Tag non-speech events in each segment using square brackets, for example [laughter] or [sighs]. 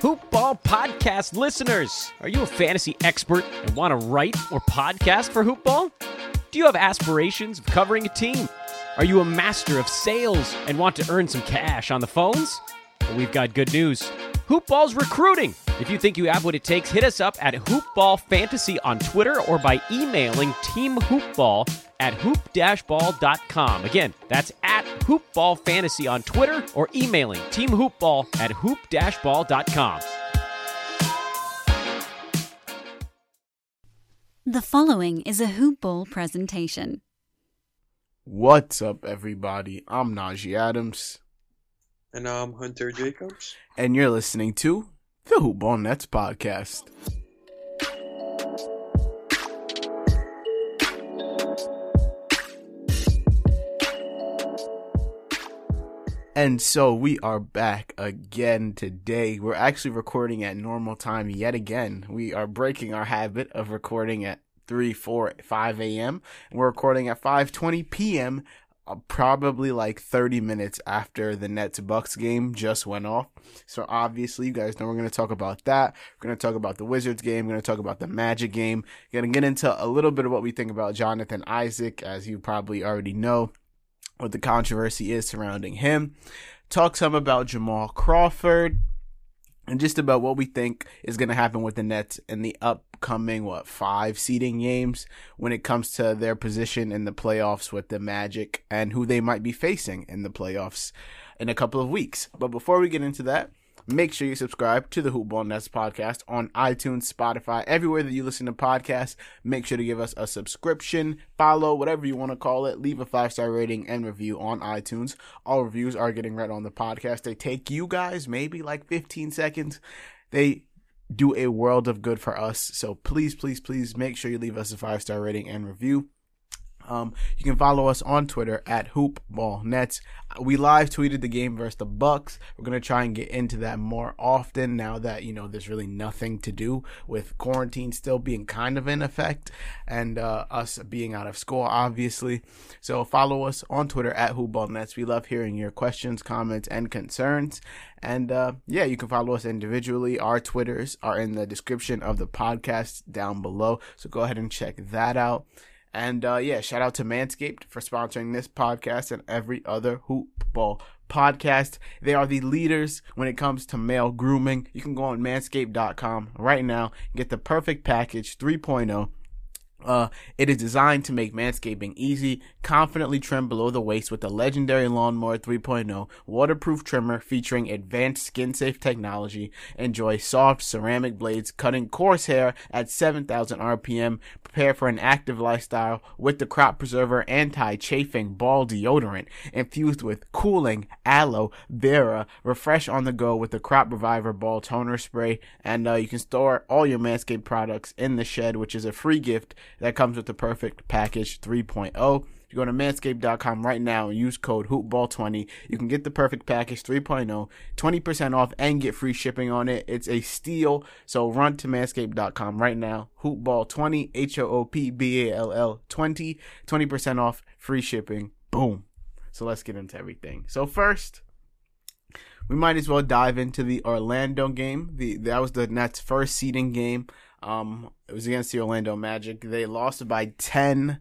Hoopball podcast listeners, are you a fantasy expert and want to write or podcast for Hoopball? Do you have aspirations of covering a team? Are you a master of sales and want to earn some cash on the phones? Well, we've got good news. Hoopball's recruiting. If you think you have what it takes, hit us up at Hoopball Fantasy on Twitter or by emailing Team Hoopball at hoop-ball.com. Again, that's at Hoopball Fantasy on Twitter or emailing Team Hoopball at hoop-ball.com. The following is a Hoop Ball presentation. What's up, everybody? I'm Najee Adams. And I'm Hunter Jacobs. And you're listening to the Hoop Ball Nets podcast. And so we are back again today. We're actually recording at normal time yet again. We are breaking our habit of recording at 3, 4, 5 a.m. We're recording at 5:20 p.m. Uh, probably like 30 minutes after the Nets Bucks game just went off. So obviously, you guys know we're going to talk about that. We're going to talk about the Wizards game. We're going to talk about the Magic game. We're going to get into a little bit of what we think about Jonathan Isaac, as you probably already know what the controversy is surrounding him. Talk some about Jamal Crawford and just about what we think is going to happen with the Nets in the upcoming what five seeding games when it comes to their position in the playoffs with the Magic and who they might be facing in the playoffs in a couple of weeks. But before we get into that, Make sure you subscribe to the Hoopball Nets podcast on iTunes, Spotify, everywhere that you listen to podcasts. Make sure to give us a subscription, follow, whatever you want to call it. Leave a five star rating and review on iTunes. All reviews are getting read on the podcast. They take you guys maybe like 15 seconds. They do a world of good for us. So please, please, please make sure you leave us a five star rating and review. Um, you can follow us on Twitter at HoopBallNets. We live tweeted the game versus the Bucks. We're gonna try and get into that more often now that you know there's really nothing to do with quarantine still being kind of in effect and uh, us being out of school, obviously. So follow us on Twitter at HoopBallNets. We love hearing your questions, comments, and concerns. And uh, yeah, you can follow us individually. Our Twitters are in the description of the podcast down below. So go ahead and check that out. And uh, yeah, shout out to Manscaped for sponsoring this podcast and every other hoop ball podcast. They are the leaders when it comes to male grooming. You can go on manscaped.com right now, and get the perfect package 3.0 uh, it is designed to make manscaping easy. Confidently trim below the waist with the legendary Lawnmower 3.0 waterproof trimmer featuring advanced skin-safe technology. Enjoy soft ceramic blades cutting coarse hair at 7,000 RPM. Prepare for an active lifestyle with the Crop Preserver anti-chafing ball deodorant infused with cooling aloe vera. Refresh on the go with the Crop Reviver ball toner spray. And uh, you can store all your Manscaped products in the shed, which is a free gift that comes with the perfect package 3.0. If you go to manscaped.com right now and use code HoopBall20, you can get the perfect package 3.0, 20% off, and get free shipping on it. It's a steal. So run to manscaped.com right now. HoopBall20, H O O P B A L L 20, 20% off, free shipping. Boom. So let's get into everything. So first, we might as well dive into the Orlando game. The that was the Nets' first seeding game Um, it was against the Orlando Magic. They lost by ten.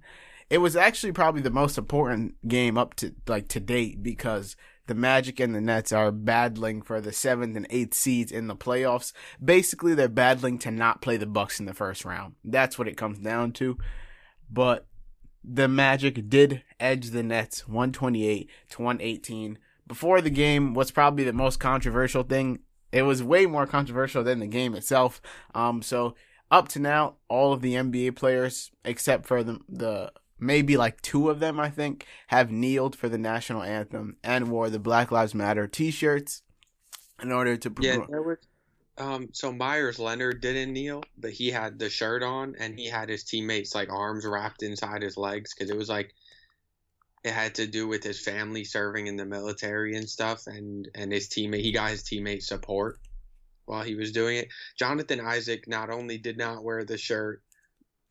It was actually probably the most important game up to like to date because the Magic and the Nets are battling for the seventh and eighth seeds in the playoffs. Basically, they're battling to not play the Bucks in the first round. That's what it comes down to. But the Magic did edge the Nets 128 to 118. Before the game, what's probably the most controversial thing. It was way more controversial than the game itself. Um, so up to now, all of the NBA players, except for the the maybe like two of them, I think, have kneeled for the national anthem and wore the Black Lives Matter T-shirts in order to. Yeah, there was. Um, so Meyers Leonard didn't kneel, but he had the shirt on and he had his teammates like arms wrapped inside his legs because it was like it had to do with his family serving in the military and stuff, and and his teammate he got his teammate support while he was doing it. Jonathan Isaac not only did not wear the shirt,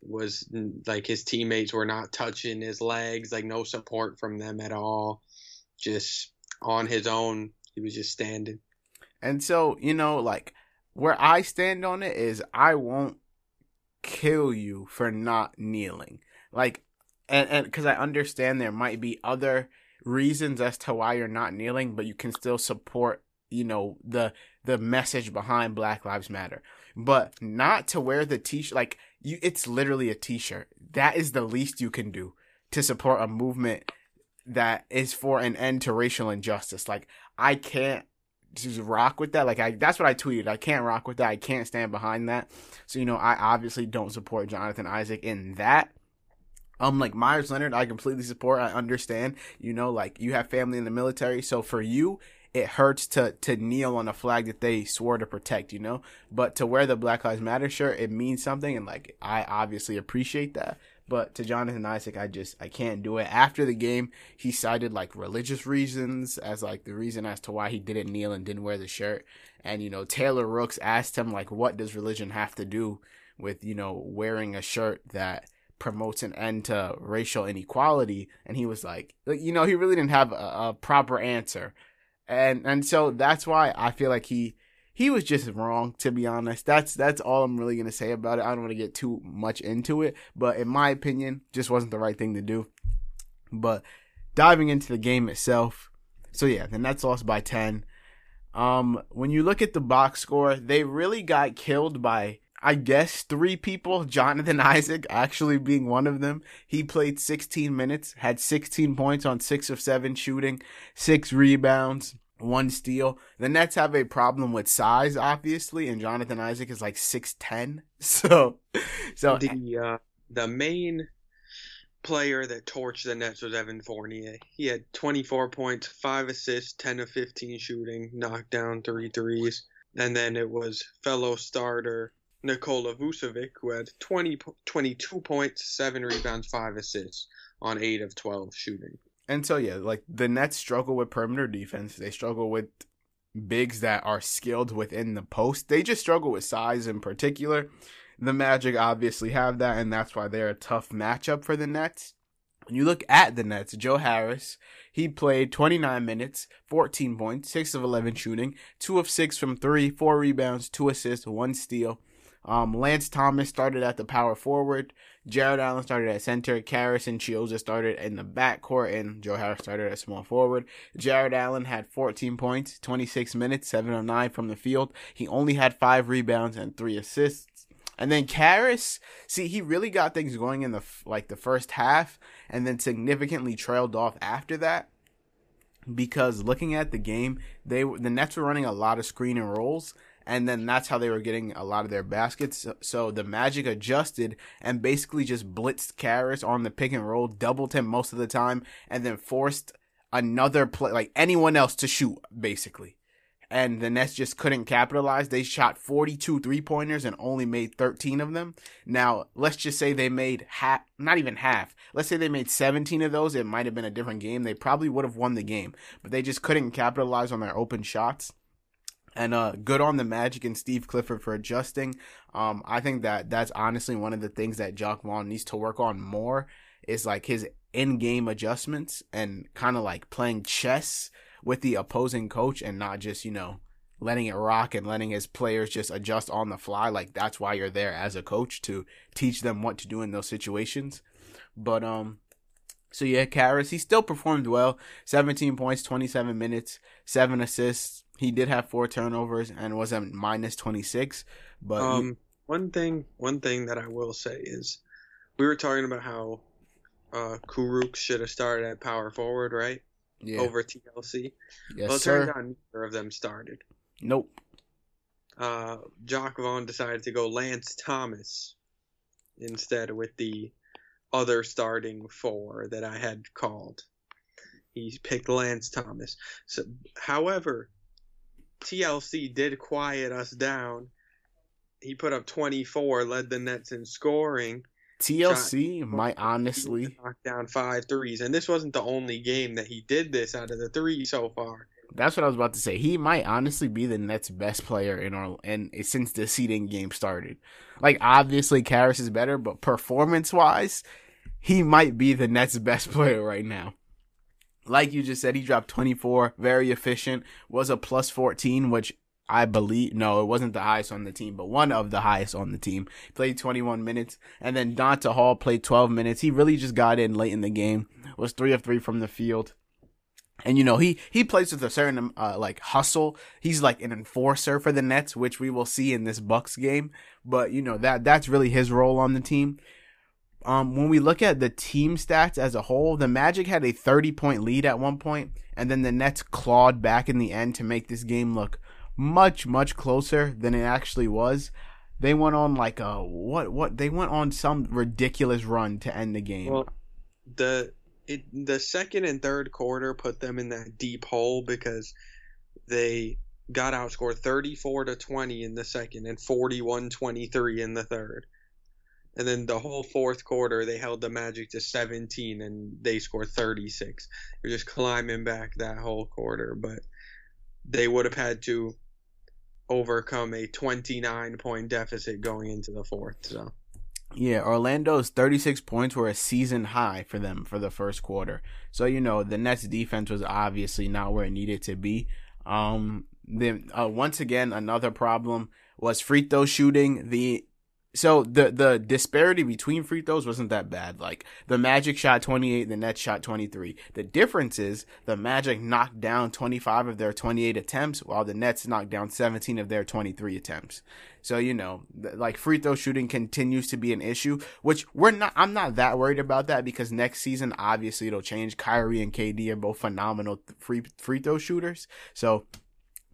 was like his teammates were not touching his legs, like no support from them at all. Just on his own, he was just standing. And so, you know, like where I stand on it is I won't kill you for not kneeling. Like and and cuz I understand there might be other reasons as to why you're not kneeling, but you can still support, you know, the the message behind Black Lives Matter. But not to wear the t-shirt like you it's literally a t-shirt. That is the least you can do to support a movement that is for an end to racial injustice. Like I can't just rock with that. Like I that's what I tweeted. I can't rock with that. I can't stand behind that. So you know, I obviously don't support Jonathan Isaac in that. Um, like Meyers Leonard, I completely support. I understand. You know, like you have family in the military, so for you, it hurts to to kneel on a flag that they swore to protect, you know. But to wear the Black Lives Matter shirt, it means something, and like I obviously appreciate that. But to Jonathan Isaac, I just I can't do it. After the game, he cited like religious reasons as like the reason as to why he didn't kneel and didn't wear the shirt. And you know, Taylor Rooks asked him like, what does religion have to do with you know wearing a shirt that promotes an end to racial inequality? And he was like, you know, he really didn't have a, a proper answer and and so that's why I feel like he he was just wrong to be honest. That's that's all I'm really gonna say about it. I don't want to get too much into it, but in my opinion, just wasn't the right thing to do. But diving into the game itself, so yeah, the Nets lost by ten. Um, when you look at the box score, they really got killed by I guess three people, Jonathan [laughs] Isaac actually being one of them. He played 16 minutes, had 16 points on 6 of 7 shooting, 6 rebounds, 1 steal. The Nets have a problem with size obviously and Jonathan Isaac is like 6'10. [laughs] So so the uh, the main player that torched the Nets was Evan Fournier. He had 24 points, 5 assists, 10 of 15 shooting, knocked down three threes. And then it was fellow starter Nikola Vucevic, who had 20, 22 points, 7 rebounds, 5 assists on 8 of 12 shooting. And so, yeah, like the Nets struggle with perimeter defense. They struggle with bigs that are skilled within the post. They just struggle with size in particular. The Magic obviously have that, and that's why they're a tough matchup for the Nets. When you look at the Nets, Joe Harris, he played 29 minutes, 14 points, 6 of 11 shooting, 2 of 6 from 3, 4 rebounds, 2 assists, 1 steal. Um, Lance Thomas started at the power forward. Jarrett Allen started at center. Caris and Chiozza started in the backcourt, and Joe Harris started at small forward. Jarrett Allen had 14 points, 26 minutes, 7 of 9 from the field. He only had 5 rebounds and 3 assists. And then Caris, see, he really got things going in the like the first half, and then significantly trailed off after that. Because looking at the game, they the Nets were running a lot of screen and rolls, and then that's how they were getting a lot of their baskets. So the Magic adjusted and basically just blitzed Caris on the pick and roll, doubled him most of the time, and then forced another play, like anyone else to shoot, basically. And the Nets just couldn't capitalize. They shot 42 three pointers and only made 13 of them. Now, let's just say they made half, not even half. Let's say they made 17 of those. It might have been a different game. They probably would have won the game, but they just couldn't capitalize on their open shots. And uh, good on the Magic and Steve Clifford for adjusting. Um, I think that that's honestly one of the things that Jacque Vaughn needs to work on more is like his in-game adjustments and kind of like playing chess with the opposing coach and not just you know letting it rock and letting his players just adjust on the fly. Like that's why you're there as a coach to teach them what to do in those situations. But um so yeah, Caris, he still performed well. 17 points, 27 minutes, 7 assists. He did have 4 turnovers and was at minus 26, but Um, he- one thing, one thing that I will say is, we were talking about how uh, Kurucs should have started at power forward, right? yeah. Over TLC. yes, well, it sir. turns out neither of them started. Nope. Uh, Jacque Vaughn decided to go Lance Thomas instead with the other starting four that I had called. He picked Lance Thomas. So, however, TLC did quiet us down. He put up 24, led the Nets in scoring. TLC might honestly knock down five threes, and this wasn't the only game that he did this out of the three so far. That's what I was about to say. He might honestly be the Nets' best player in our and since the seeding game started. Like obviously, Caris is better, but performance wise, he might be the Nets' best player right now. Like you just said, he dropped 24, very efficient, was a plus 14, which I believe no, it wasn't the highest on the team, but one of the highest on the team. Played 21 minutes, and then Donta Hall played 12 minutes. He really just got in late in the game. Was three of three from the field. And you know he he plays with a certain uh, like hustle. He's like an enforcer for the Nets, which we will see in this Bucks game. But you know that that's really his role on the team. Um, when we look at the team stats as a whole, the Magic had a 30 point lead at one point, and then the Nets clawed back in the end to make this game look much much closer than it actually was. They went on like a what what they went on some ridiculous run to end the game. Well, the it the second and third quarter put them in that deep hole because they got outscored 34 to 20 in the second and 41-23 in the third. And then the whole fourth quarter they held the Magic to 17 and they scored 36. They're just climbing back that whole quarter, but they would have had to overcome a 29 point deficit going into the fourth. So Yeah, Orlando's 36 points were a season high for them for the first quarter. So, you know, the Nets defense was obviously not where it needed to be. Um, then uh, once again, another problem was free throw shooting. The so the the disparity between free throws wasn't that bad. Like the Magic shot 28, the Nets shot 23. The difference is the Magic knocked down 25 of their 28 attempts, while the Nets knocked down 17 of their 23 attempts. So you know, th- like free throw shooting continues to be an issue, which we're not. I'm not that worried about that because next season obviously it'll change. Kyrie and KD are both phenomenal th- free free throw shooters, so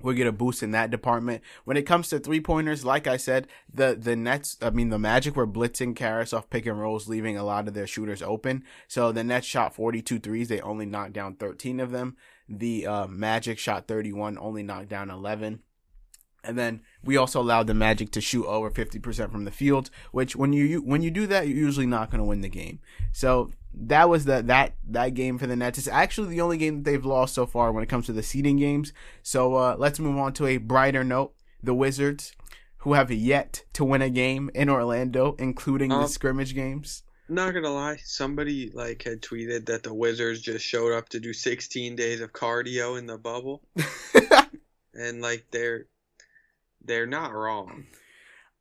we'll get a boost in that department. When it comes to three pointers, like I said, the the Nets, I mean the Magic were blitzing Caris off pick and rolls, leaving a lot of their shooters open. So the Nets shot 42 threes, they only knocked down 13 of them. The uh, Magic shot 31, only knocked down 11. And then we also allowed the Magic to shoot over 50% from the field, which when you when you do that, you're usually not going to win the game. So that was the that that game for the Nets. It's actually the only game that they've lost so far when it comes to the seeding games. So uh, let's move on to a brighter note. The Wizards, who have yet to win a game in Orlando, including the Um, scrimmage games. Not gonna lie, somebody like had tweeted that the Wizards just showed up to do 16 days of cardio in the bubble, [laughs] and like they're they're not wrong.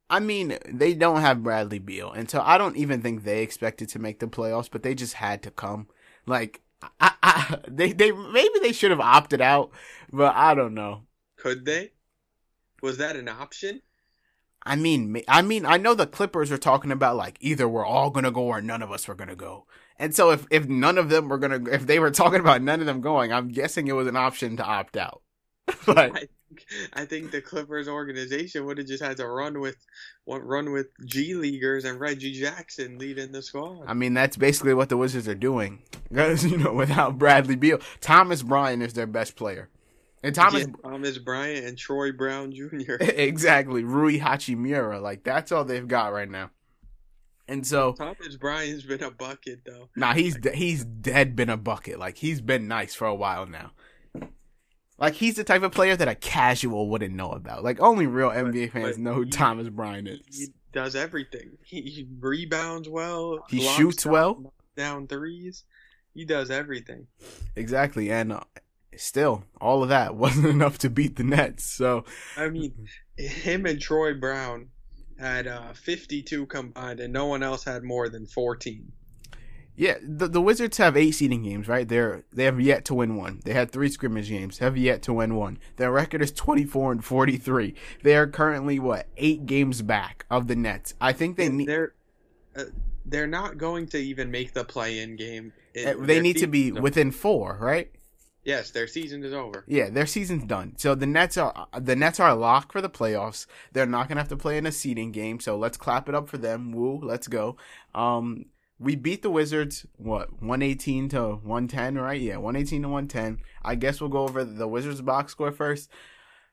I mean, they don't have Bradley Beal, and so I don't even think they expected to make the playoffs, but they just had to come. Like, I, I, [laughs] they, they maybe they should have opted out, but I don't know. Could they? Was that an option? I mean, I mean, I know the Clippers are talking about like either we're all gonna go or none of us were gonna go, and so if if none of them were gonna, if they were talking about none of them going, I'm guessing it was an option to opt out. [laughs] but I think the Clippers organization would have just had to run with run with G leaguers and Reggie Jackson leading the squad. I mean, that's basically what the Wizards are doing. [laughs] Because, you know, without Bradley Beal, Thomas Bryant is their best player. And Thomas, Yeah, Thomas Bryant and Troy Brown Jr. [laughs] exactly, Rui Hachimura. Like, that's all they've got right now. And so, Thomas Bryant's been a bucket though. nah, he's, de- he's dead been a bucket. Like, he's been nice for a while now. Like, he's the type of player that a casual wouldn't know about. Like, only real NBA fans but know who he- Thomas Bryant is. He does everything. He, he rebounds well. He shoots down- well. Down threes. He does everything. Exactly, and uh, still, all of that [laughs] wasn't enough to beat the Nets. So I mean, him and Troy Brown had uh, 52 combined, and no one else had more than 14. Yeah, the the Wizards have eight seeding games, right? They're they have yet to win one. They had three scrimmage games, have yet to win one. Their record is twenty four and forty three. They are currently what eight games back of the Nets. I think they need They're uh, they're not going to even make the play-in game. It- uh, they need to be within four, right? Yes, their season is over. Yeah, their season's done. So the Nets are the Nets are locked for the playoffs. They're not gonna have to play in a seeding game. So let's clap it up for them. Woo, let's go. Um, we beat the Wizards. What one eighteen to one ten, right? Yeah, one eighteen to one ten. I guess we'll go over the Wizards box score first.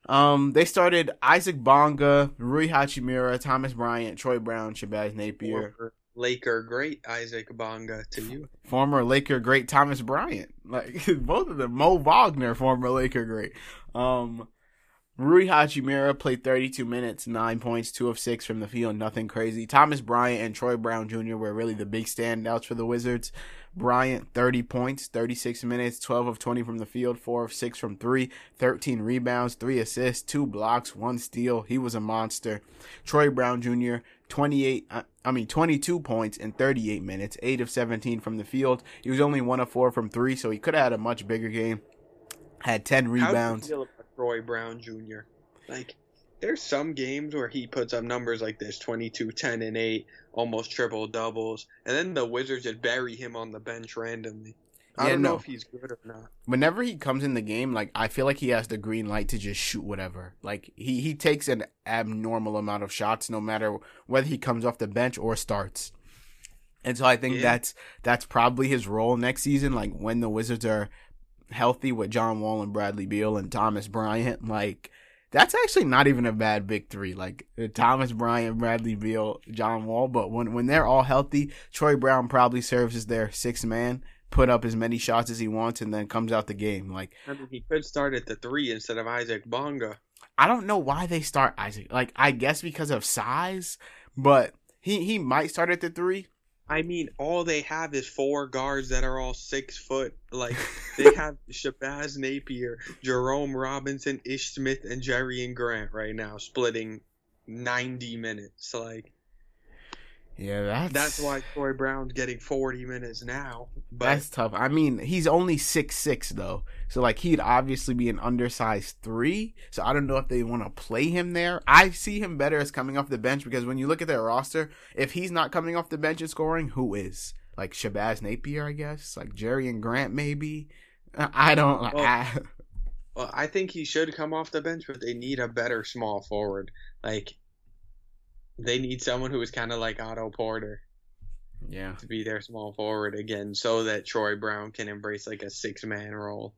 Um, they started Isaac Bonga, Rui Hachimura, Thomas Bryant, Troy Brown, Shabazz Napier, Former Laker great Isaac Bonga to you. former Laker great Thomas Bryant. Like [laughs] both of them. Mo Wagner, former Laker great. Um Rui Hachimura played 32 minutes, 9 points, 2 of 6 from the field, nothing crazy. Thomas Bryant and Troy Brown Jr. were really the big standouts for the Wizards. Bryant, 30 points, 36 minutes, 12 of 20 from the field, 4 of 6 from 3, 13 rebounds, 3 assists, 2 blocks, 1 steal. He was a monster. Troy Brown Jr., 28, uh, I mean, 22 points in 38 minutes, 8 of 17 from the field. He was only 1 of 4 from 3, so he could have had a much bigger game. Had 10 How do you rebounds. feel Troy Brown Jr.? Like, there's some games where he puts up numbers like this 22, 10, and 8, almost triple doubles, and then the Wizards just bury him on the bench randomly. I Yeah, don't know no. if he's good or not. whenever he comes in the game, like I feel like he has the green light to just shoot whatever. Like he he takes an abnormal amount of shots, no matter whether he comes off the bench or starts. And so I think Yeah. that's that's probably his role next season. Like when the Wizards are healthy with John Wall and Bradley Beal and Thomas Bryant, like that's actually not even a bad big three. Like Thomas Bryant, Bradley Beal, John Wall. But when when they're all healthy, Troy Brown probably serves as their sixth man. Put up as many shots as he wants and then comes out the game. Like I mean, he could start at the three instead of Isaac Bonga. I don't know why they start Isaac. Like I guess because of size, but he he might start at the three. I mean, all they have is four guards that are all six foot. Like [laughs] they have Shabazz Napier, Jerome Robinson, Ish Smith, and Jerian Grant right now, splitting ninety minutes. Like Yeah, that's that's why Troy Brown's getting forty minutes now. But that's tough. I mean, he's only six six though, so like he'd obviously be an undersized three. So I don't know if they want to play him there. I see him better as coming off the bench because when you look at their roster, if he's not coming off the bench and scoring, who is? Like Shabazz Napier, I guess. Like Jerian Grant, maybe. [laughs] I don't. Well, I, well, I think he should come off the bench, but they need a better small forward. Like they need someone who is kind of like Otto Porter. yeah. to be their small forward again so that Troy Brown can embrace like a six man role.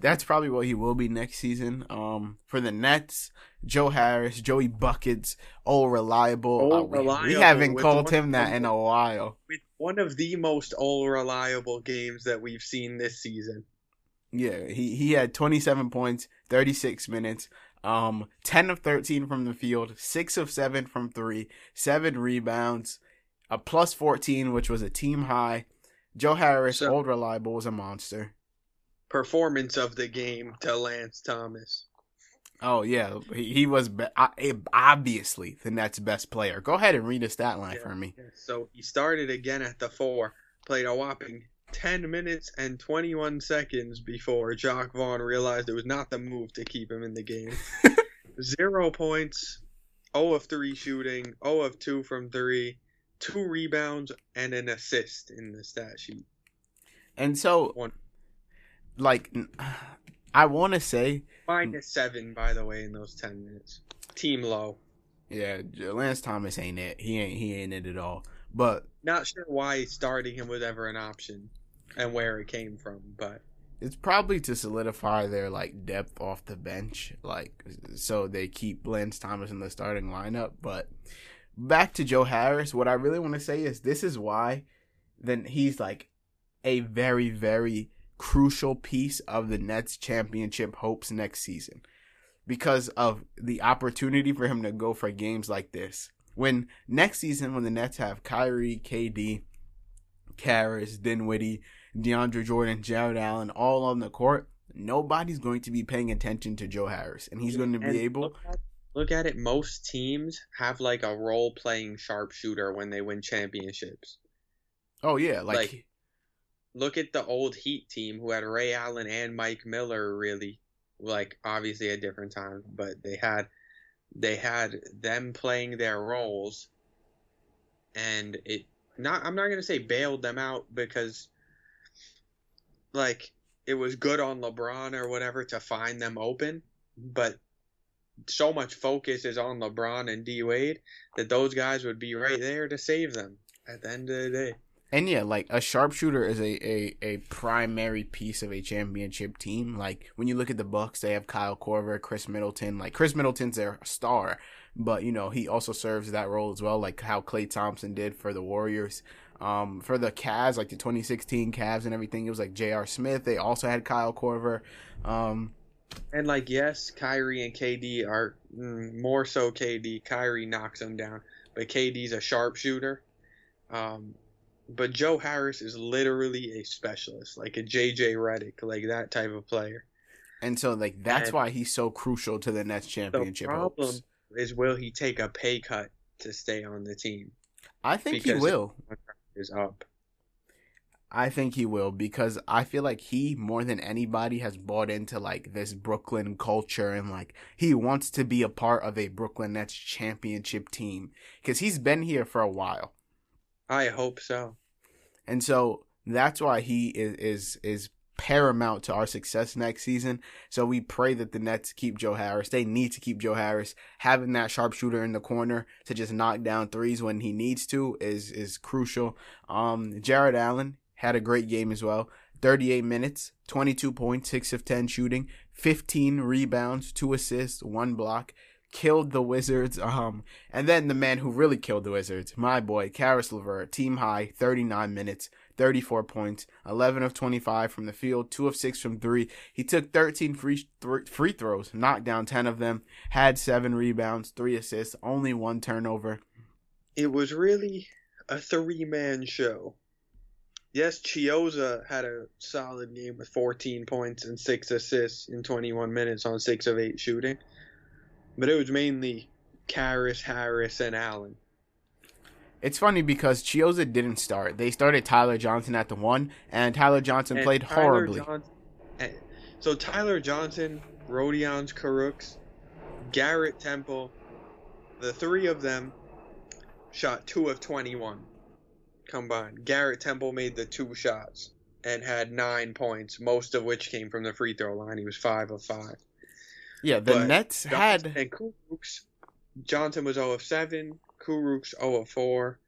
That's probably what he will be next season. Um, for the Nets, Joe Harris, Joey Buckets, all reliable. All Uh, we- we, haven't called him that in a while. With one of the most all reliable games that we've seen this season. Yeah, he he had 27 points, 36 minutes, um, 10 of 13 from the field, six of seven from three, seven rebounds, a plus 14, which was a team high. Joe Harris, So- old reliable, was a monster. Performance of the game to Lance Thomas. Oh yeah, he, he was be- obviously the Nets' best player. Go ahead and read a stat line for me. So he started again at the four, played a whopping 10 minutes and 21 seconds before Jacque Vaughn realized it was not the move to keep him in the game. [laughs] Zero points, 0 of 3 shooting, 0 of 2 from 3, 2 rebounds, and an assist in the stat sheet. And so, One. like, [sighs] I want to say, Minus 7, by the way, in those 10 minutes. Team low. yeah, Lance Thomas ain't it. He ain't he ain't it at all. But Not sure why starting him was ever an option and where it came from, but it's probably to solidify their like depth off the bench, like so they keep Lance Thomas in the starting lineup. But back to Joe Harris, what I really want to say is this is why then he's like a very very crucial piece of the Nets championship hopes next season because of the opportunity for him to go for games like this. When next season, when the Nets have Kyrie, KD, Caris, Dinwiddie, DeAndre Jordan, Jarrett Allen all on the court, nobody's going to be paying attention to Joe Harris, and he's going to be And able. Look at, look at it. Most teams have like a role playing sharpshooter when they win championships. Oh yeah, like, like- Look at the old Heat team who had Ray Allen and Mike Miller. Really, like obviously a different time, but they had they had them playing their roles, and it not. I'm not gonna say bailed them out because like it was good on LeBron or whatever to find them open, but so much focus is on LeBron and D Wade that those guys would be right there to save them at the end of the day. And yeah, like a sharpshooter is a, a, a primary piece of a championship team. Like when you look at the Bucks, they have Kyle Korver, Khris Middleton. Like Khris Middleton's their star, but you know he also serves that role as well, like how Klay Thompson did for the Warriors. Um, for the Cavs, like the 2016 Cavs and everything, it was like J.R. Smith. They also had Kyle Korver. Um, And like, yes, Kyrie and KD are mm, more so KD. Kyrie knocks them down, but KD's a sharpshooter. Um, but Joe Harris is literally a specialist, like a JJ Redick, like that type of player. and so like that's And- why he's so crucial to the Nets championship. The problem hopes. is, will he take a pay cut to stay on the team? I think he because- will. Is up. I think he will because I feel like he more than anybody has bought into like this Brooklyn culture and like he wants to be a part of a Brooklyn Nets championship team because he's been here for a while. I hope so. And so that's why he is is is paramount to our success next season. So we pray that the Nets keep Joe Harris. They need to keep Joe Harris. Having that sharpshooter in the corner to just knock down threes when he needs to is is crucial. Um Jarrett Allen had a great game as well. 38 minutes, 22 points, 6 of 10 shooting, 15 rebounds, 2 assists, 1 block. Killed the Wizards. Um, and then the man who really killed the Wizards, my boy, Caris LeVert, team high, 39 minutes, 34 points, 11 of 25 from the field, 2 of 6 from 3. He took 13 free, th- free throws, knocked down 10 of them, had 7 rebounds, 3 assists, only 1 turnover. It was really a three man show. Yes, Chiozza had a solid game with 14 points and 6 assists in 21 minutes on 6 of 8 shooting. But it was mainly Caris, Harris, and Allen. It's funny because Chiozza didn't start. They started Tyler Johnson at the 1, and Tyler Johnson And played Tyler horribly. Johnson- so Tyler Johnson, Rodions Kurucs, Garrett Temple, the three of them shot 2 of 21 combined. Garrett Temple made the two shots and had 9 points, most of which came from the free throw line. He was 5 of 5. yeah, the but Nets Johnson had and Kurucs. Johnson was 0 of 7, Kurucs 0 of 4,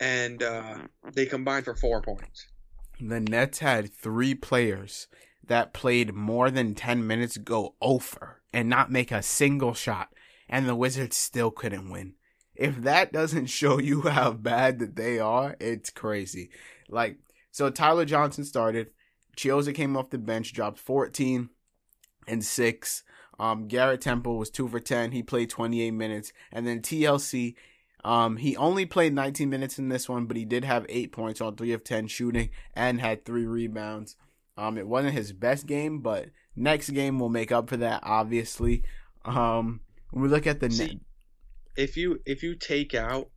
and uh, they combined for 4 points. the Nets had 3 players that played more than 10 minutes go over and not make a single shot, and the Wizards still couldn't win. If that doesn't [laughs] show you how bad that they are, it's crazy. Like, so Tyler Johnson started. Chiozza came off the bench, dropped 14 and 6. Um, Garrett Temple was 2 for 10. He played 28 minutes. And then TLC, um, he only played 19 minutes in this one, but he did have 8 points on 3 of 10 shooting and had 3 rebounds. Um, it wasn't his best game, but next game will make up for that, obviously. Um, when we look at the See, net, if you if you take out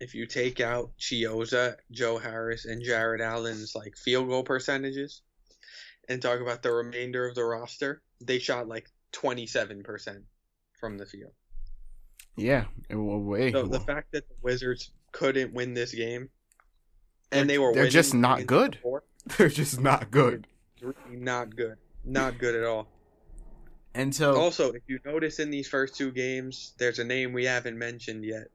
if you take out Chiozza, Joe Harris, and Jarrett Allen's like field goal percentages, and talk about the remainder of the roster, they shot like twenty seven percent from the field. Yeah, way. So the fact that the Wizards couldn't win this game, and they were They're just not good. fourth, [laughs] They're just not good. not good, not good at all. And so, Also, if you notice in these first two games, there's a name we haven't mentioned yet.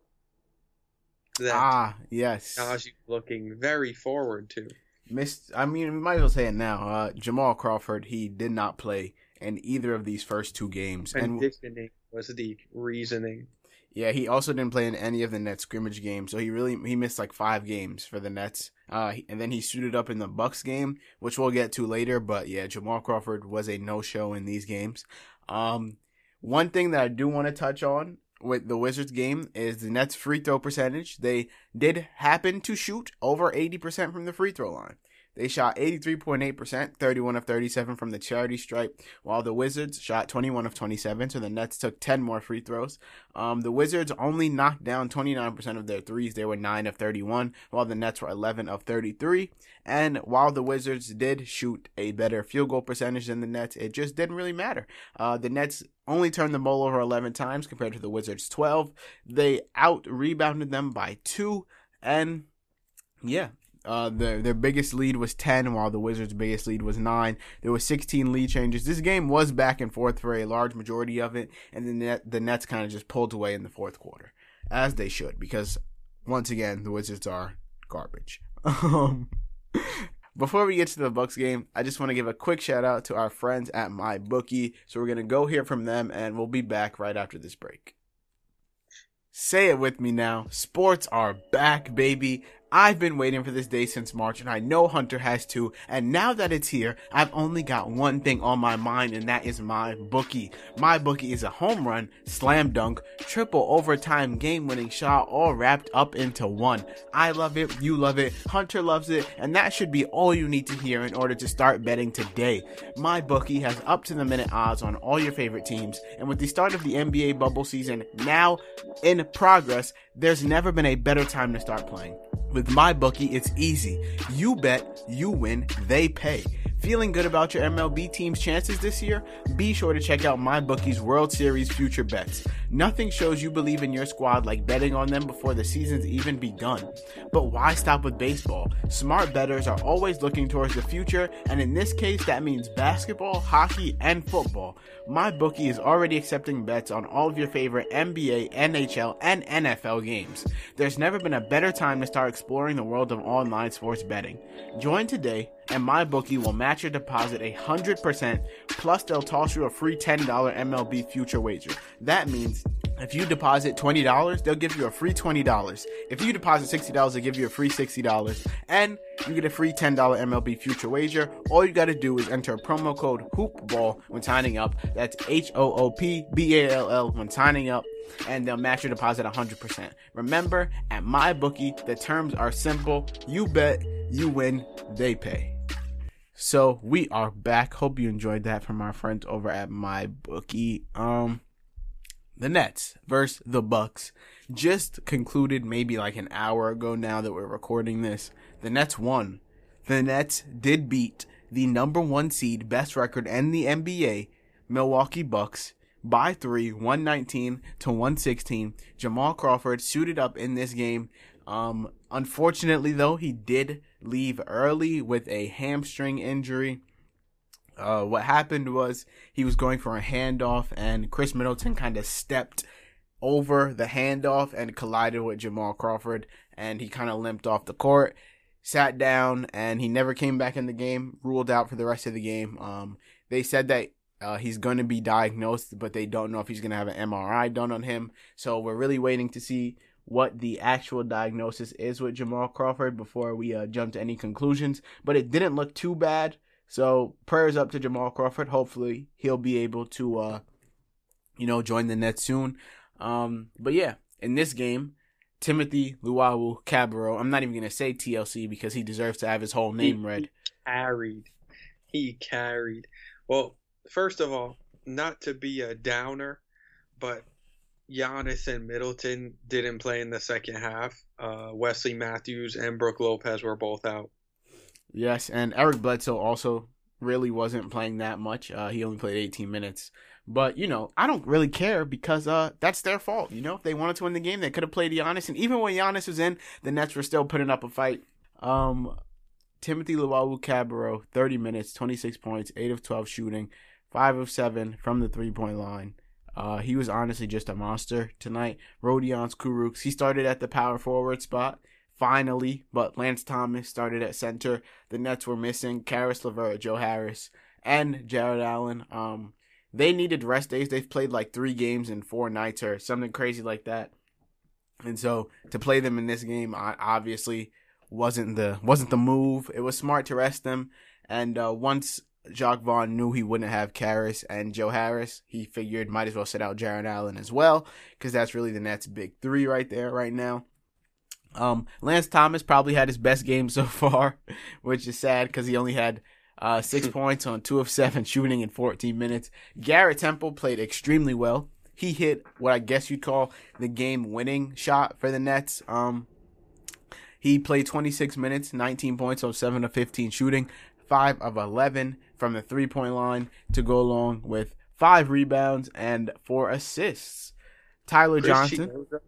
That ah, yes. Najee's looking very forward to. Missed. I mean, we might as well say it now. Uh, Jamal Crawford, he did not play in either of these first two games, and Conditioning was the reasoning. yeah, he also didn't play in any of the Nets scrimmage games. So he really he missed like five games for the Nets. Uh, and then he suited up in the Bucks game, which we'll get to later. But yeah, Jamal Crawford was a no show in these games. Um, one thing that I do want to touch on with the Wizards game is the Nets free throw percentage. They did happen to shoot over 80% from the free throw line. They shot 83.8%, 31 of 37 from the charity stripe, while the Wizards shot 21 of 27, so the Nets took 10 more free throws. Um, the Wizards only knocked down 29% of their threes. They were 9 of 31, while the Nets were 11 of 33. And while the Wizards did shoot a better field goal percentage than the Nets, it just didn't really matter. Uh, the Nets only turned the ball over 11 times compared to the Wizards 12. They out rebounded them by two. And yeah, uh, their their biggest lead was 10, while the Wizards' biggest lead was 9. There were 16 lead changes. This game was back and forth for a large majority of it, and the the Nets kind of just pulled away in the fourth quarter, as they should, because once again the Wizards are garbage. [laughs] Um, before we get to the Bucks game, I just want to give a quick shout out to our friends at MyBookie. So we're gonna go hear from them, and we'll be back right after this break. Say it with me now. Sports are back, baby. I've been waiting for this day since March, and I know Hunter has too. And now that it's here, I've only got one thing on my mind, and that is my bookie. My bookie is a home run, slam dunk, triple overtime game winning shot, all wrapped up into one. I love it, you love it, Hunter loves it, and that should be all you need to hear in order to start betting today. My bookie has up to the minute odds on all your favorite teams, and with the start of the NBA bubble season now in progress, there's never been a better time to start playing. With my bookie, it's easy. You bet, you win, they pay. Feeling good about your MLB team's chances this year? Be sure to check out MyBookie's World Series future bets. Nothing shows you believe in your squad like betting on them before the season's even begun. But why stop with baseball? Smart bettors are always looking towards the future, and in this case, that means basketball, hockey, and football. MyBookie is already accepting bets on all of your favorite NBA, NHL, and NFL games. There's never been a better time to start exploring the world of online sports betting. Join today and MyBookie will match your deposit 100%, plus they'll toss you a free $10 MLB future wager. That means if you deposit $20, they'll give you a free $20. If you deposit $60, they'll give you a free $60. And you get a free $10 MLB future wager. All you gotta do is enter promo code HOOPBALL when signing up. That's H-O-O-P-B-A-L-L when signing up. And they'll match your deposit 100%. Remember, at my bookie, the terms are simple. You bet, you win, they pay. So we are back. Hope you enjoyed that from our friends over at my bookie. Um, the Nets versus the Bucks just concluded maybe like an hour ago now that we're recording this. The Nets won. The Nets did beat the number one seed, best record in the NBA, Milwaukee Bucks by three, 119 to 116. Jamal Crawford suited up in this game. Um, unfortunately though, he did leave early with a hamstring injury. Uh, what happened was he was going for a handoff, and Khris Middleton kind of stepped over the handoff and collided with Jamal Crawford, and he kind of limped off the court, sat down, and he never came back in the game. Ruled out for the rest of the game. Um, they said that uh, he's going to be diagnosed, but they don't know if he's going to have an MRI done on him. So we're really waiting to see what the actual diagnosis is with Jamal Crawford before we uh, jump to any conclusions. But it didn't look too bad. So prayers up to Jamal Crawford. Hopefully he'll be able to, uh, you know, join the Nets soon. Um, but yeah, in this game, Timothy Luwawu Cabarrot. I'm not even gonna say TLC because he deserves to have his whole name he, read. He carried. He carried. Well, first of all, not to be a downer, but Giannis and Middleton didn't play in the second half. Uh, Wesley Matthews and Brook Lopez were both out. Yes, and Eric Bledsoe also really wasn't playing that much. Uh, he only played 18 minutes. But, you know, I don't really care because uh, that's their fault. You know, if they wanted to win the game, they could have played Giannis. And even when Giannis was in, the Nets were still putting up a fight. Um, Timothy Luwawu Cabarrot, 30 minutes, 26 points, 8 of 12 shooting, 5 of 7 from the three point line. Uh, he was honestly just a monster tonight. Rodions Kurucs, he started at the power forward spot finally, but Lance Thomas started at center. The Nets were missing Caris LeVert, Joe Harris, and Jarrett Allen. Um, they needed rest days. They've played like three games in four nights or something crazy like that. And so to play them in this game, obviously wasn't the wasn't the move. It was smart to rest them. And uh, once Jacque Vaughn knew he wouldn't have Caris and Joe Harris, he figured might as well sit out Jarrett Allen as well because that's really the Nets' big three right there right now. Um, Lance Thomas probably had his best game so [laughs] far, which is sad because he only had uh, six points on two of seven shooting in 14 minutes. Garrett Temple played extremely well. He hit what I guess you'd call the game winning shot for the Nets. Um, he played 26 minutes, 19 points on 7 of 15 shooting, 5 of 11 from the three point line to go along with 5 rebounds and 4 assists. Tyler Chris Johnson. Chiozza,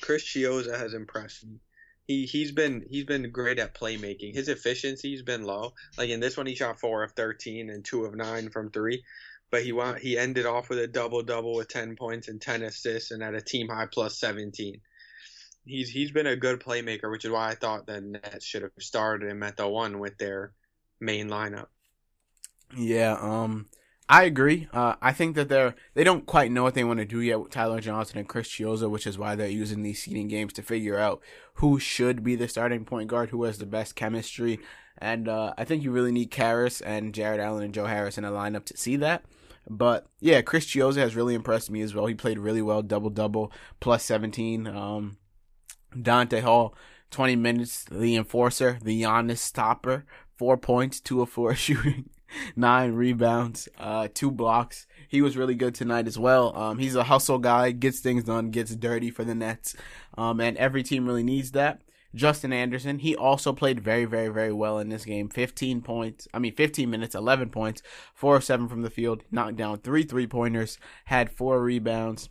Chris Chiozza has impressed me. He he's been he's been great at playmaking. His efficiency's been low. Like in this one, he shot four of thirteen and two of nine from three, but he want he ended off with a double double with ten points and ten assists and at a team high plus seventeen. He's he's been a good playmaker, which is why I thought the Nets should have started him at the one with their main lineup. Yeah, um, I agree. Uh, I think that they're they don't quite know what they want to do yet with Tyler Johnson and Chris Chiozza, which is why they're using these seeding games to figure out who should be the starting point guard, who has the best chemistry, and uh, I think you really need Caris and Jarrett Allen and Joe Harris in a lineup to see that. But yeah, Chris Chiozza has really impressed me as well. He played really well, double double, plus seventeen. Um, Donta Hall, twenty minutes, the enforcer, the Giannis stopper, four points, two of four [laughs] shooting [laughs] nine rebounds, uh, two blocks. He was really good tonight as well. Um, he's a hustle guy, gets things done, gets dirty for the Nets. Um, and every team really needs that. Justin Anderson, he also played very, very, very well in this game. 15 points, I mean, 15 minutes, 11 points, 4 of 7 from the field, knocked down three three pointers, had four rebounds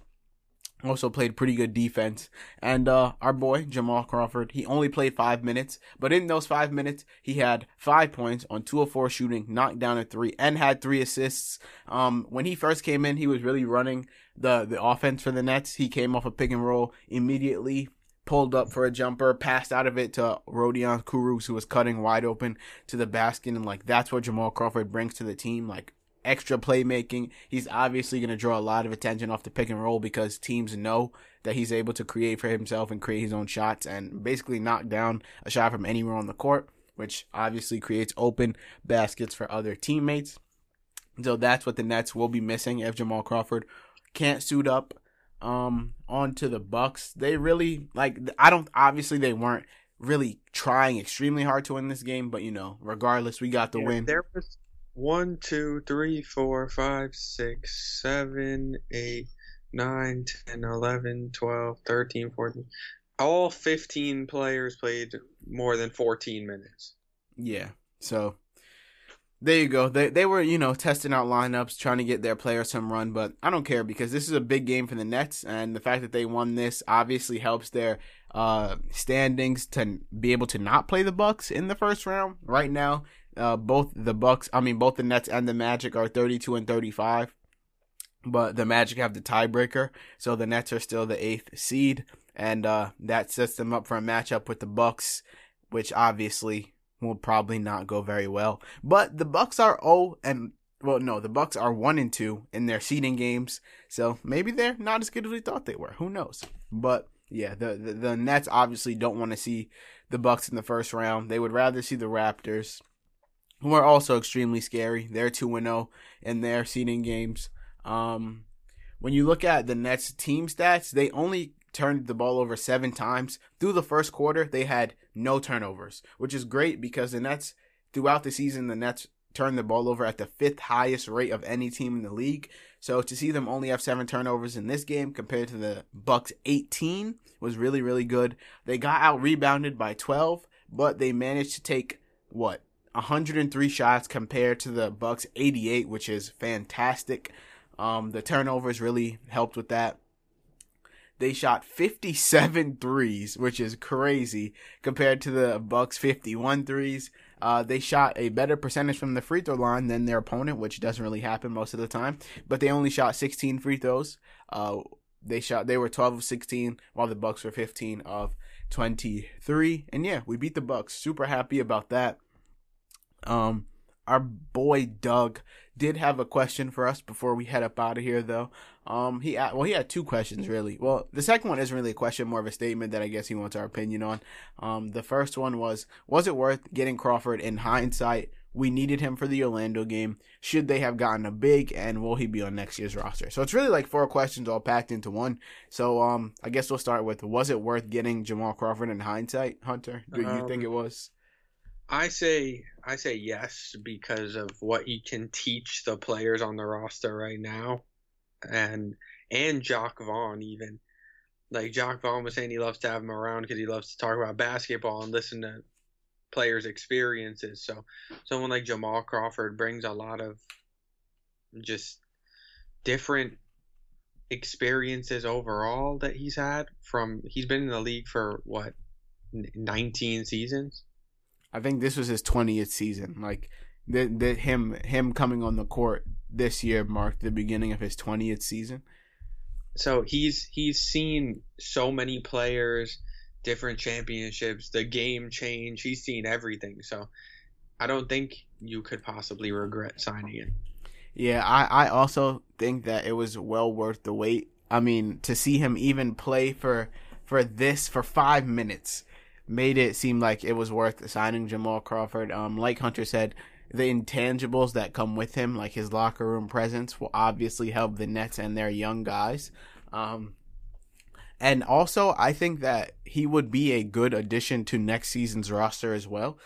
also played pretty good defense. And uh, our boy Jamal Crawford, he only played five minutes, but in those five minutes, he had five points on two of four shooting, knocked down a three, and had three assists. Um, when he first came in, he was really running the the offense for the Nets. He came off a pick and roll immediately. Pulled up for a jumper, passed out of it to Rodion Kurucs, who was cutting wide open to the basket, and like that's what Jamal Crawford brings to the team. Like extra playmaking. He's obviously going to draw a lot of attention off the pick and roll because teams know that he's able to create for himself and create his own shots and basically knock down a shot from anywhere on the court, which obviously creates open baskets for other teammates. So that's what the Nets will be missing if Jamal Crawford can't suit up um onto the Bucks. They really like I don't obviously they weren't really trying extremely hard to win this game, but you know, regardless, we got the Yeah, win. There was one, two, three, four, five, six, seven, eight, nine, ten, eleven, twelve, thirteen, fourteen. All 15 players played more than 14 minutes. Yeah. So there you go. They they were, you know, testing out lineups, trying to get their players some run, but I don't care because this is a big game for the Nets and the fact that they won this obviously helps their uh standings to be able to not play the Bucks in the first round. Right now, uh both the Bucks, I mean both the Nets and the Magic are 32 and 35. But the Magic have the tiebreaker, so the Nets are still the 8th seed and uh that sets them up for a matchup with the Bucks, which obviously will probably not go very well. But the Bucks are 0 and well no, the Bucks are 1 and 2 in their seeding games. So maybe they're not as good as we thought they were. Who knows? But yeah, the the, the Nets obviously don't want to see the Bucks in the first round. They would rather see the Raptors, who are also extremely scary. They're 2 and 0 in their seeding games. Um when you look at the Nets team stats, they only turned the ball over seven times. Through the first quarter, they had no turnovers, which is great because the Nets, throughout the season, the Nets turned the ball over at the fifth highest rate of any team in the league. So to see them only have seven turnovers in this game compared to the Bucks 18 was really, really good. They got out rebounded by 12, but they managed to take what 103 shots compared to the Bucks 88, which is fantastic. Um, the turnovers really helped with that. They shot 57 threes, which is crazy compared to the Bucks 51 threes. Uh, they shot a better percentage from the free throw line than their opponent, which doesn't really happen most of the time. But they only shot 16 free throws. Uh, they shot they were 12 of 16, while the Bucks were 15 of 23. And yeah, we beat the Bucks. Super happy about that. Um, our boy Doug did have a question for us before we head up out of here, though. Um, he well, he had two questions really. Well, the second one isn't really a question, more of a statement that I guess he wants our opinion on. Um, the first one was, was it worth getting Crawford in hindsight We needed him for the Orlando game. Should they have gotten a big, and will he be on next year's roster? So it's really like four questions all packed into one. So um, I guess we'll start with: Was it worth getting Jamal Crawford in hindsight, Hunter? Do you Um, think it was? I say I say yes because of what he can teach the players on the roster right now, and and Jacque Vaughn even. Like Jacque Vaughn was saying, he loves to have him around because he loves to talk about basketball and listen to players' experiences. So someone like Jamal Crawford brings a lot of just different experiences overall that he's had from he's been in the league for what 19 seasons I think this was his twentieth season. Like the, the him him coming on the court this year marked the beginning of his twentieth season. so he's he's seen so many players different championships the game change he's seen everything so i don't think you could possibly regret signing him Yeah, I, I also think that it was well worth the wait. I mean, to see him even play for for this for five minutes made it seem like it was worth signing Jamal Crawford. Um, like Hunter said, the intangibles that come with him, like his locker room presence, will obviously help the Nets and their young guys. Um, and also, I think that he would be a good addition to next season's roster as well.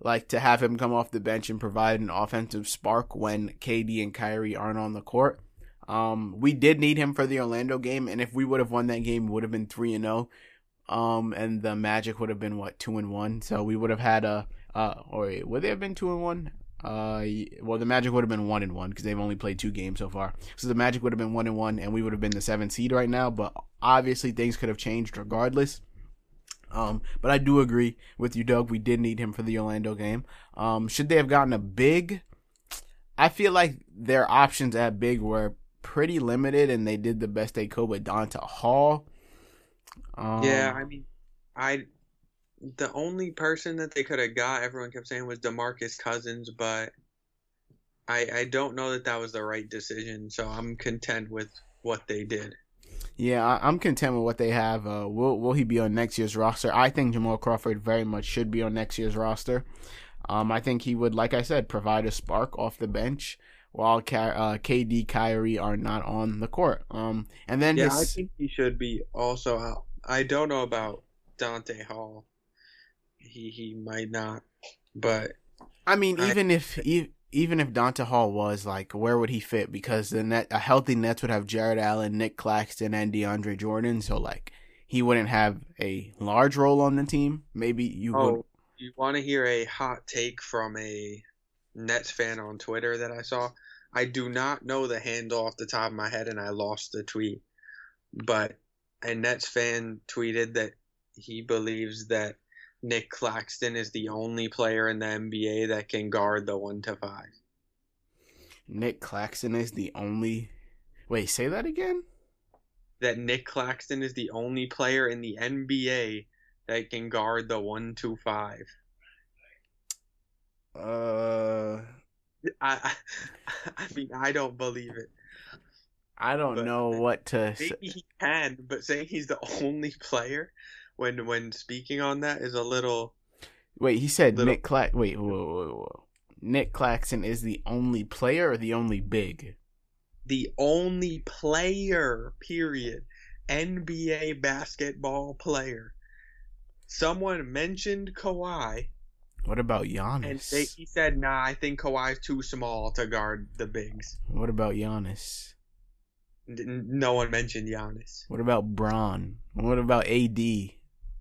Like to have him come off the bench and provide an offensive spark when KD and Kyrie aren't on the court. Um, we did need him for the Orlando game, and if we would have won that game, would have been three and zero. Um, and the Magic would have been what two and one. So we would have had a uh, or wait, would they have been two and one? Uh, well, the Magic would have been one and one because they've only played two games so far. So the Magic would have been one and one, and we would have been the seventh seed right now. But obviously, things could have changed regardless. Um, but I do agree with you, Doug. We did need him for the Orlando game. Um, should they have gotten a big? I feel like their options at big were pretty limited, and they did the best they could with Donta Hall. Um, yeah i mean i the only person that they could have got everyone kept saying was demarcus cousins but i i don't know that that was the right decision so i'm content with what they did Yeah, I, I'm content with what they have. Uh, will Will he be on next year's roster? I think Jamal Crawford very much should be on next year's roster. Um, I think he would, like I said, provide a spark off the bench while uh, KD, Kyrie are not on the court. Um, and then yeah his, i think he should be also out i don't know about donta hall he he might not but I mean, I- even if e- even if Donta Hall was like, where would he fit? Because the net a healthy Nets would have Jarrett Allen, Nick Claxton, and DeAndre Jordan. So like, he wouldn't have a large role on the team. Maybe you oh, would. Oh, you want to hear a hot take from a Nets fan on Twitter that I saw? I do not know the handle off the top of my head, and I lost the tweet. But a Nets fan tweeted that he believes that Nick Claxton is the only player in the NBA that can guard the one to five. Nick Claxton is the only. Wait, say that again. That Nick Claxton is the only player in the NBA that can guard the one to five. Uh, I, I, [laughs] I mean, I don't believe it. I don't But- know [laughs] what to. Say. Maybe he can, but saying he's the only player when when speaking on that is a little. Wait, he said Little- Nick Clax. Wait, whoa, whoa, whoa. Nick Claxton is the only player or the only big? The only player, period. NBA basketball player. Someone mentioned Kawhi, What about and Giannis? they, he said, "Nah, I think Kawhi's too small to guard the bigs." What about Giannis? No one mentioned Giannis, What about Braun? What about AD?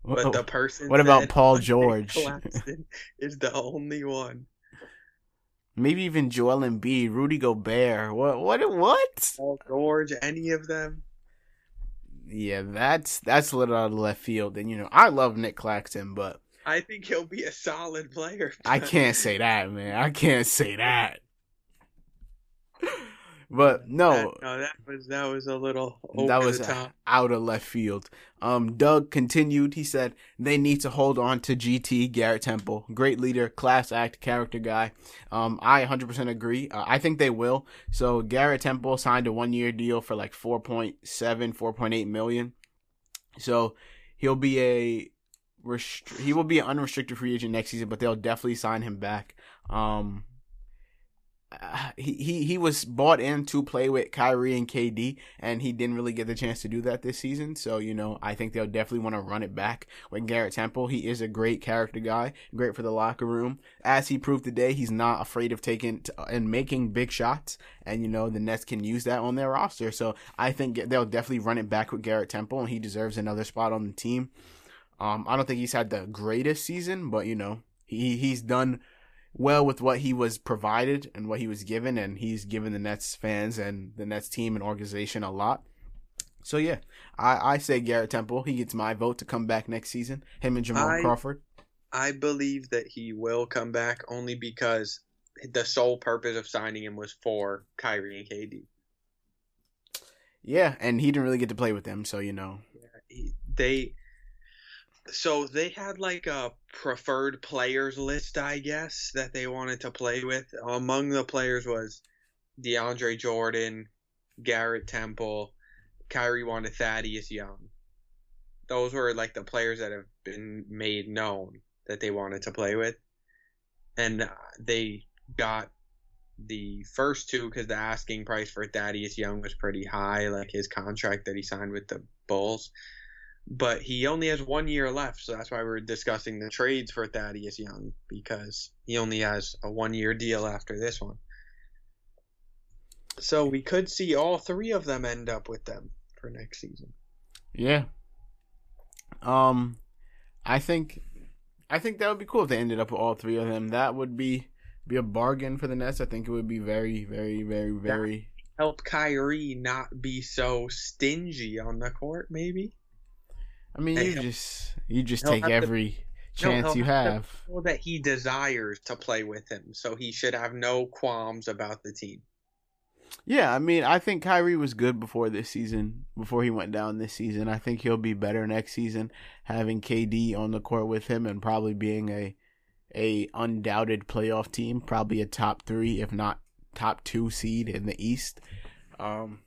What, but the person. what about Paul [laughs] George? [laughs] [laughs] Is the only one. maybe even Joel Embiid, Rudy Gobert. What? What? What? Paul George, any of them. Yeah, that's that's a little out of left field. And you know, I love Nick Claxton, but I think he'll be a solid player. I can't say that, man. I can't say that. But no, That- no, that was that was a little that was out of left field. Um, Doug continued. He said they need to hold on to GT Garrett Temple, great leader, class act, character guy. Um, I 100% agree. Uh, I think they will. So Garrett Temple signed a one year deal for like 4.7, 4.8 million. So he'll be a restri- he will be an unrestricted free agent next season, but they'll definitely sign him back. Um, uh, he, he was bought in to play with Kyrie and KD, and he didn't really get the chance to do that this season. So you know, I think they'll definitely want to run it back with Garrett Temple. He is a great character guy, great for the locker room. As he proved today, he's not afraid of taking t- and making big shots, and you know the Nets can use that on their roster. So I think they'll definitely run it back with Garrett Temple, and he deserves another spot on the team. Um, I don't think he's had the greatest season, but you know he he's done well with what he was provided and what he was given, and he's given the Nets fans and the Nets team and organization a lot. So yeah, I, I say Garrett Temple. He gets my vote to come back next season. Him and Jamal I- Crawford. I believe that he will come back only because the sole purpose of signing him was for Kyrie and KD. Yeah, and he didn't really get to play with them, so you know. He- They so they had like a preferred players list, I guess, that they wanted to play with. Among the players was DeAndre Jordan, Garrett Temple, Kyrie wanted Thaddeus Young. Those were like the players that have been made known that they wanted to play with. And uh, they got the first two because the asking price for Thaddeus Young was pretty high, like his contract that he signed with the Bulls. But he only has one year left, so that's why we're discussing the trades for Thaddeus Young because he only has a one year deal after this one. So we could see all three of them end up with them for next season. Yeah. Um, I think, I think that would be cool if they ended up with all three of them. That would be be a bargain for the Nets. I think it would be very, very, very, very. Help Kyrie not be so stingy on the court, maybe. I mean, you just you just take have to- every No, chance you have have. That he desires to play with him, so he should have no qualms about the team. Yeah, I mean, I think Kyrie was good before this season, before he went down this season. I think he'll be better next season, having KD on the court with him and probably being a a undoubted playoff team, probably a top three, if not top two seed in the East. Um,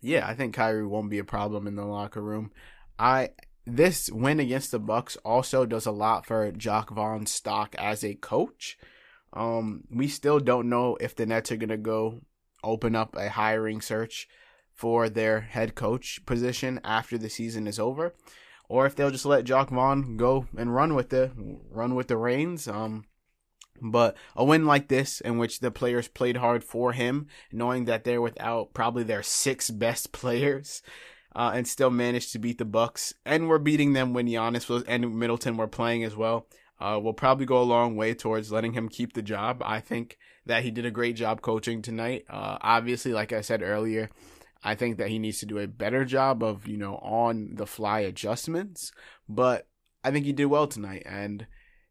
yeah, I think Kyrie won't be a problem in the locker room. I this win against the Bucks also does a lot for Jacque Vaughn's stock as a coach. Um, we still don't know if the Nets are gonna go open up a hiring search for their head coach position after the season is over, or if they'll just let Jacque Vaughn go and run with the run with the reins. Um, but a win like this, in which the players played hard for him, knowing that they're without probably their six best [laughs] players, uh, and still managed to beat the Bucks, and we're beating them when Giannis was and Middleton were playing as well. Uh, will probably go a long way towards letting him keep the job. I think that he did a great job coaching tonight. Uh, obviously, like I said earlier, I think that he needs to do a better job of, you know, on the fly adjustments, but I think he did well tonight. And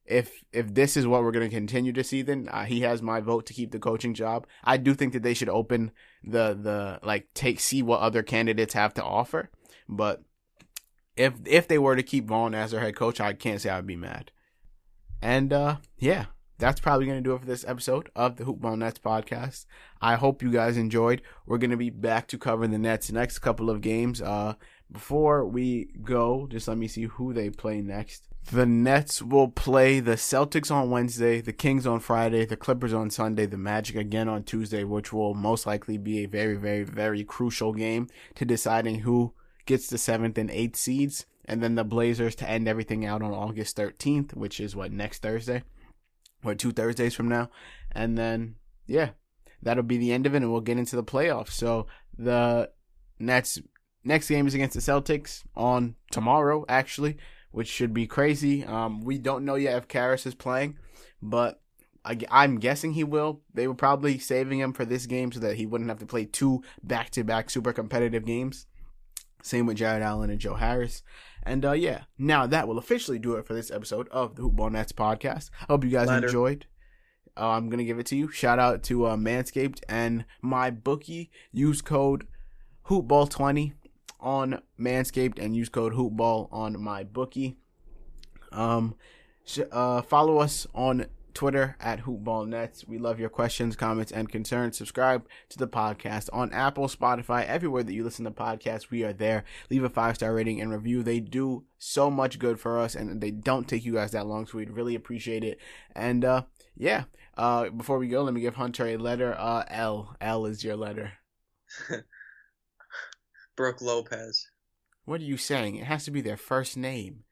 if if this is what we're going to continue to see, then uh, he has my vote to keep the coaching job. I do think that they should open the the like take see what other candidates have to offer, but if if they were to keep Vaughn as their head coach, I can't say I'd be mad. And uh yeah, that's probably going to do it for this episode of the Hoopball Nets podcast. I hope you guys enjoyed. We're going to be back to covering the Nets next couple of games. Uh, before we go, just let me see who they play next. The Nets will play the Celtics on Wednesday, the Kings on Friday, the Clippers on Sunday, the Magic again on Tuesday, which will most likely be a very, very, very crucial game to deciding who gets the seventh and eighth seeds. And then the Blazers to end everything out on August 13th, which is what, next Thursday? What, two Thursdays from now? And then, yeah, that'll be the end of it, and we'll get into the playoffs. So the Nets next game is against the Celtics on tomorrow, actually, which should be crazy. Um, we don't know yet if Caris is playing, but I, I'm guessing he will. They were probably saving him for this game so that he wouldn't have to play two back-to-back super competitive games. Same with Jarrett Allen and Joe Harris. And uh, yeah, now that will officially do it for this episode of the Hoopball Nets podcast. I hope you guys Later. enjoyed. Uh, I'm gonna give it to you. Shout out to uh, Manscaped and MyBookie. Use code Hoopball20 on Manscaped and use code Hoopball on MyBookie. Um, sh- uh, follow us on Twitter at HoopBallNets. We love your questions, comments, and concerns. Subscribe to the podcast on Apple, Spotify, everywhere that you listen to podcasts. We are there. Leave a five star rating and review. They do so much good for us, and they don't take you guys that long, so we'd really appreciate it. And uh, yeah, uh, before we go, let me give Hunter a letter. Uh, L. L is your letter. [laughs] Brooke Lopez. What are you saying? It has to be their first name.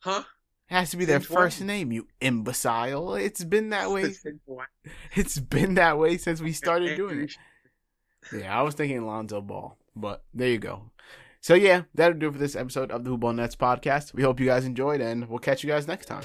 Huh? It has to be their first name, you imbecile. It's been that way. [laughs] [laughs] It's been that way since we started doing it. Yeah, I was thinking Lonzo Ball, but there you go. So yeah, that'll do it for this episode of the Hoop Ball Nets podcast. We hope you guys enjoyed, and we'll catch you guys next time.